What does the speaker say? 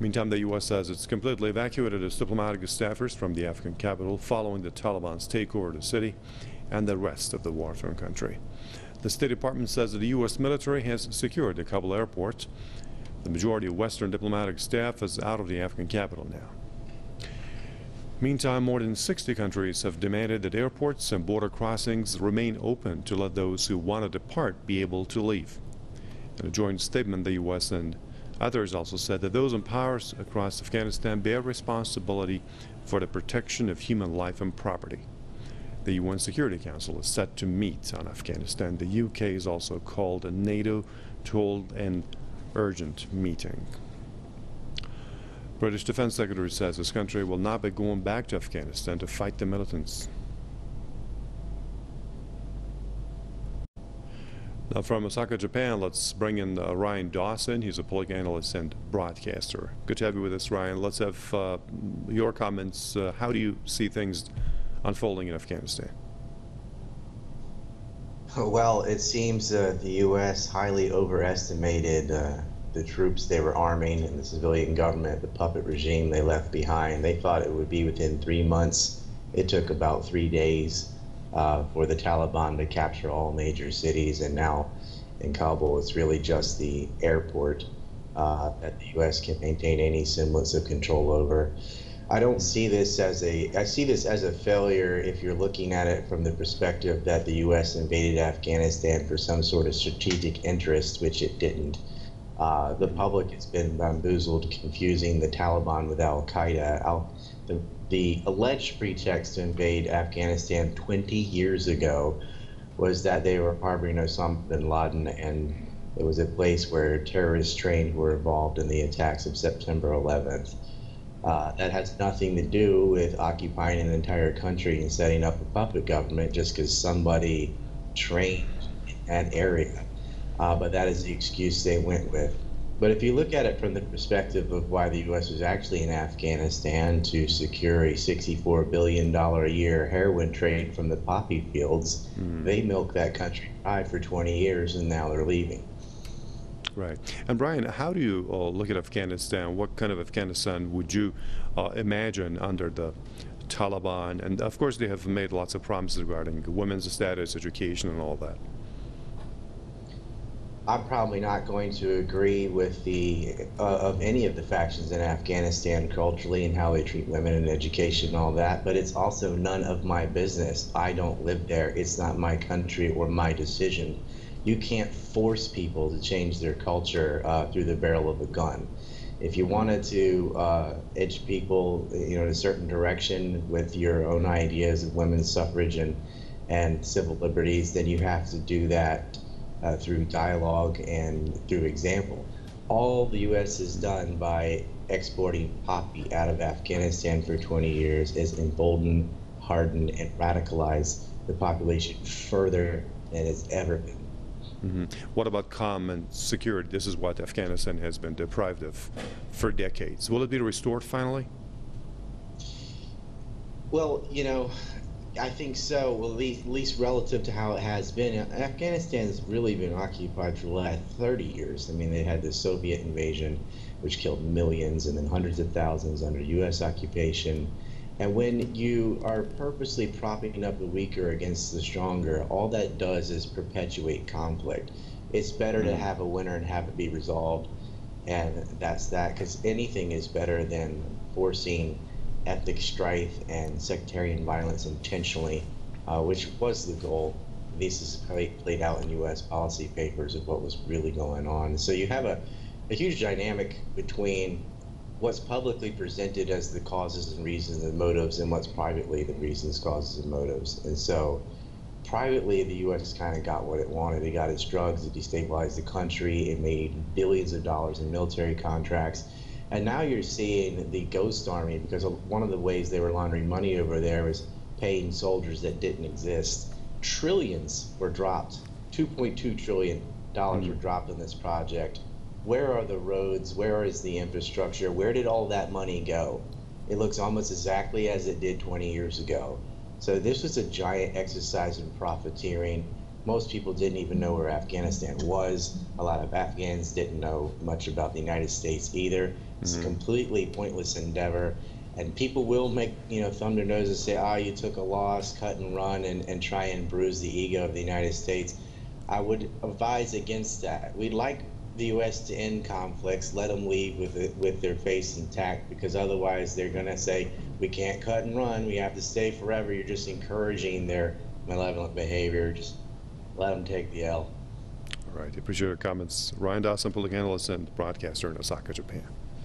Meantime, the U.S. says it's completely evacuated its diplomatic staffers from the Afghan capital following the Taliban's takeover of the city and the rest of the war-torn country. The State Department says that the U.S. military has secured the Kabul airport. The majority of Western diplomatic staff is out of the Afghan capital now. Meantime, more than 60 countries have demanded that airports and border crossings remain open to let those who want to depart be able to leave. In a joint statement, the U.S. and others also said that those in power across Afghanistan bear responsibility for the protection of human life and property. The UN Security Council is set to meet on Afghanistan. The UK is also called a NATO to hold an urgent meeting. British Defense Secretary says his country will not be going back to Afghanistan to fight the militants. Now from Osaka, Japan, let's bring in uh, Ryan Dawson. He's a political analyst and broadcaster. Good to have you with us, Ryan. Let's have uh, your comments. Uh, how do you see things unfolding in Afghanistan? Well, it seems the U.S. highly overestimated uh, the troops they were arming and the civilian government, the puppet regime they left behind. They thought it would be within three months. It took about three days uh, for the Taliban to capture all major cities, and now in Kabul, it's really just the airport uh, that the U.S. can maintain any semblance of control over. I don't see this as a I see this as a failure if you're looking at it from the perspective that the U.S. invaded Afghanistan for some sort of strategic interest, which it didn't. Uh, the public has been bamboozled, confusing the Taliban with Al Qaeda. Al, the, the alleged pretext to invade Afghanistan 20 years ago was that they were harboring Osama bin Laden, and it was a place where terrorists trained were involved in the attacks of September 11th. Uh, that has nothing to do with occupying an entire country and setting up a puppet government just because somebody trained in that area. Uh, but that is the excuse they went with. But if you look at it from the perspective of why the U.S. was actually in Afghanistan to secure a $64 billion a year heroin trade from the poppy fields, mm. they milked that country dry for 20 years and now they're leaving. Right. And Brian, how do you uh, look at Afghanistan? What kind of Afghanistan would you uh, imagine under the Taliban? And of course, they have made lots of promises regarding women's status, education, and all that. I'm probably not going to agree with the uh, of any of the factions in Afghanistan culturally and how they treat women and education and all that. But it's also none of my business. I don't live there. It's not my country or my decision you can't force people to change their culture uh, through the barrel of a gun. If you wanted to uh, edge people, you know, in a certain direction with your own ideas of women's suffrage and and civil liberties, then you have to do that uh, through dialogue and through example. All the U.S. has done by exporting poppy out of Afghanistan for 20 years is embolden, harden, and radicalize the population further than it's ever been. Mm-hmm. What about calm and security? This is what Afghanistan has been deprived of for decades. Will it be restored finally? Well, you know, I think so. Well, at least, at least relative to how it has been, Afghanistan has really been occupied for the last 30 years. I mean, they had the Soviet invasion, which killed millions, and then hundreds of thousands under U.S. occupation. And when you are purposely propping up the weaker against the stronger, all that does is perpetuate conflict. It's better mm-hmm. to have a winner and have it be resolved. And that's that, because anything is better than forcing ethnic strife and sectarian violence intentionally, uh, which was the goal. This is played out in U.S. policy papers of what was really going on. So you have a, a huge dynamic between what's publicly presented as the causes and reasons and motives and what's privately the reasons, causes, and motives. And so privately, the U.S. kind of got what it wanted. It got its drugs, it destabilized the country, it made billions of dollars in military contracts. And now you're seeing the ghost army because one of the ways they were laundering money over there was paying soldiers that didn't exist. Trillions were dropped, 2.2 trillion dollars mm-hmm. were dropped in this project where are the roads? Where is the infrastructure? Where did all that money go? It looks almost exactly as it did 20 years ago. So this was a giant exercise in profiteering. Most people didn't even know where Afghanistan was. A lot of Afghans didn't know much about the United States either. It's a mm-hmm. completely pointless endeavor. And people will make, you know, thumb their noses and say, oh, you took a loss, cut and run, and, and try and bruise the ego of the United States. I would advise against that. We'd like the U.S. to end conflicts, let them leave with it, with their face intact, because otherwise they're going to say, we can't cut and run, we have to stay forever. You're just encouraging their malevolent behavior. Just let them take the L. All right, appreciate your comments. Ryan Dawson, public analyst and broadcaster in Osaka, Japan.